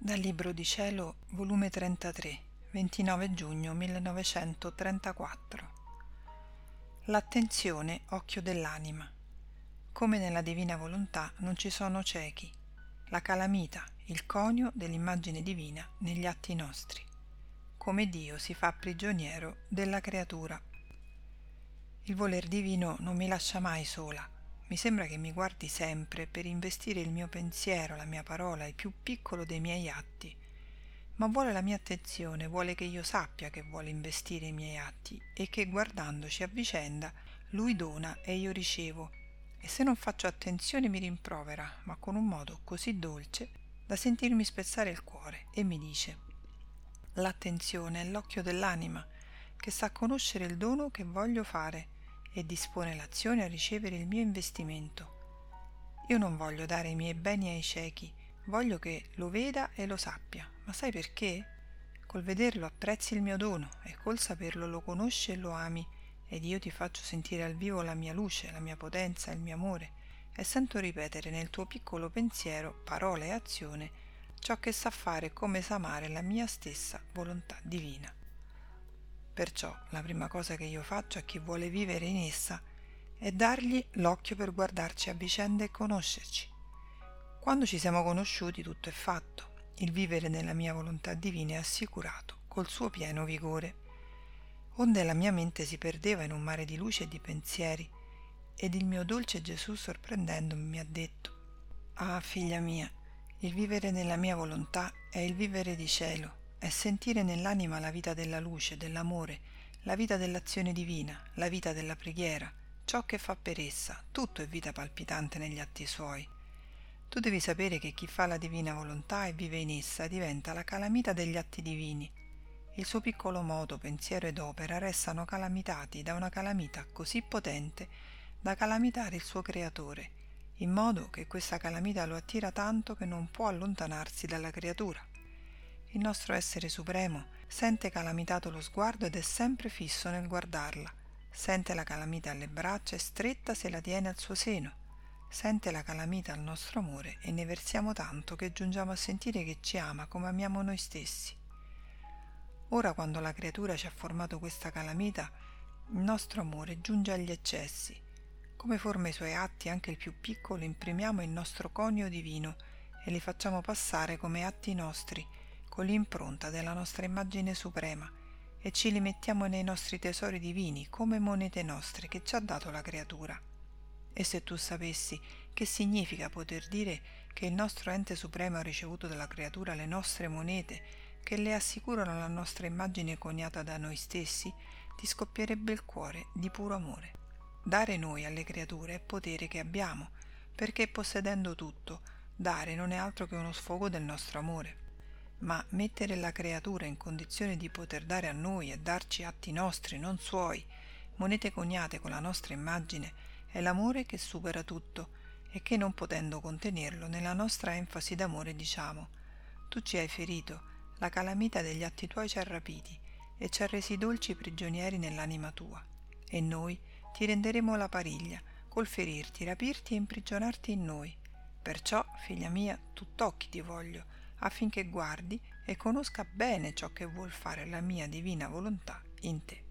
Dal Libro di Cielo, volume 33, 29 giugno 1934. L'attenzione, occhio dell'anima. Come nella divina volontà non ci sono ciechi. La calamita, il conio dell'immagine divina negli atti nostri. Come Dio si fa prigioniero della creatura. Il voler divino non mi lascia mai sola mi sembra che mi guardi sempre per investire il mio pensiero, la mia parola, il più piccolo dei miei atti. Ma vuole la mia attenzione, vuole che io sappia che vuole investire i miei atti e che guardandoci a vicenda lui dona e io ricevo. E se non faccio attenzione mi rimprovera, ma con un modo così dolce da sentirmi spezzare il cuore e mi dice L'attenzione è l'occhio dell'anima che sa conoscere il dono che voglio fare e dispone l'azione a ricevere il mio investimento. Io non voglio dare i miei beni ai ciechi, voglio che lo veda e lo sappia. Ma sai perché? Col vederlo apprezzi il mio dono e col saperlo lo conosci e lo ami ed io ti faccio sentire al vivo la mia luce, la mia potenza, il mio amore e sento ripetere nel tuo piccolo pensiero, parola e azione ciò che sa fare come sa amare la mia stessa volontà divina. Perciò la prima cosa che io faccio a chi vuole vivere in essa è dargli l'occhio per guardarci a vicenda e conoscerci. Quando ci siamo conosciuti tutto è fatto, il vivere nella mia volontà divina è assicurato col suo pieno vigore. Onde la mia mente si perdeva in un mare di luce e di pensieri, ed il mio dolce Gesù sorprendendomi mi ha detto Ah figlia mia, il vivere nella mia volontà è il vivere di cielo, è sentire nell'anima la vita della luce, dell'amore, la vita dell'azione divina, la vita della preghiera, ciò che fa per essa, tutto è vita palpitante negli atti suoi. Tu devi sapere che chi fa la divina volontà e vive in essa diventa la calamita degli atti divini. Il suo piccolo modo, pensiero ed opera restano calamitati da una calamita così potente da calamitare il suo creatore, in modo che questa calamita lo attira tanto che non può allontanarsi dalla creatura il nostro essere supremo sente calamitato lo sguardo ed è sempre fisso nel guardarla. Sente la calamita alle braccia e stretta se la tiene al suo seno. Sente la calamita al nostro amore e ne versiamo tanto che giungiamo a sentire che ci ama come amiamo noi stessi. Ora quando la creatura ci ha formato questa calamita, il nostro amore giunge agli eccessi. Come forma i suoi atti, anche il più piccolo, imprimiamo il nostro conio divino e li facciamo passare come atti nostri, con l'impronta della nostra immagine suprema e ci li mettiamo nei nostri tesori divini come monete nostre che ci ha dato la creatura. E se tu sapessi che significa poter dire che il nostro ente supremo ha ricevuto dalla creatura le nostre monete che le assicurano la nostra immagine coniata da noi stessi, ti scoppierebbe il cuore di puro amore. Dare noi alle creature è potere che abbiamo, perché possedendo tutto, dare non è altro che uno sfogo del nostro amore ma mettere la creatura in condizione di poter dare a noi e darci atti nostri, non suoi, monete coniate con la nostra immagine, è l'amore che supera tutto e che non potendo contenerlo nella nostra enfasi d'amore diciamo tu ci hai ferito, la calamita degli atti tuoi ci ha rapiti e ci ha resi dolci prigionieri nell'anima tua e noi ti renderemo la pariglia col ferirti, rapirti e imprigionarti in noi. Perciò, figlia mia, tutt'occhi ti voglio, affinché guardi e conosca bene ciò che vuol fare la mia divina volontà in te.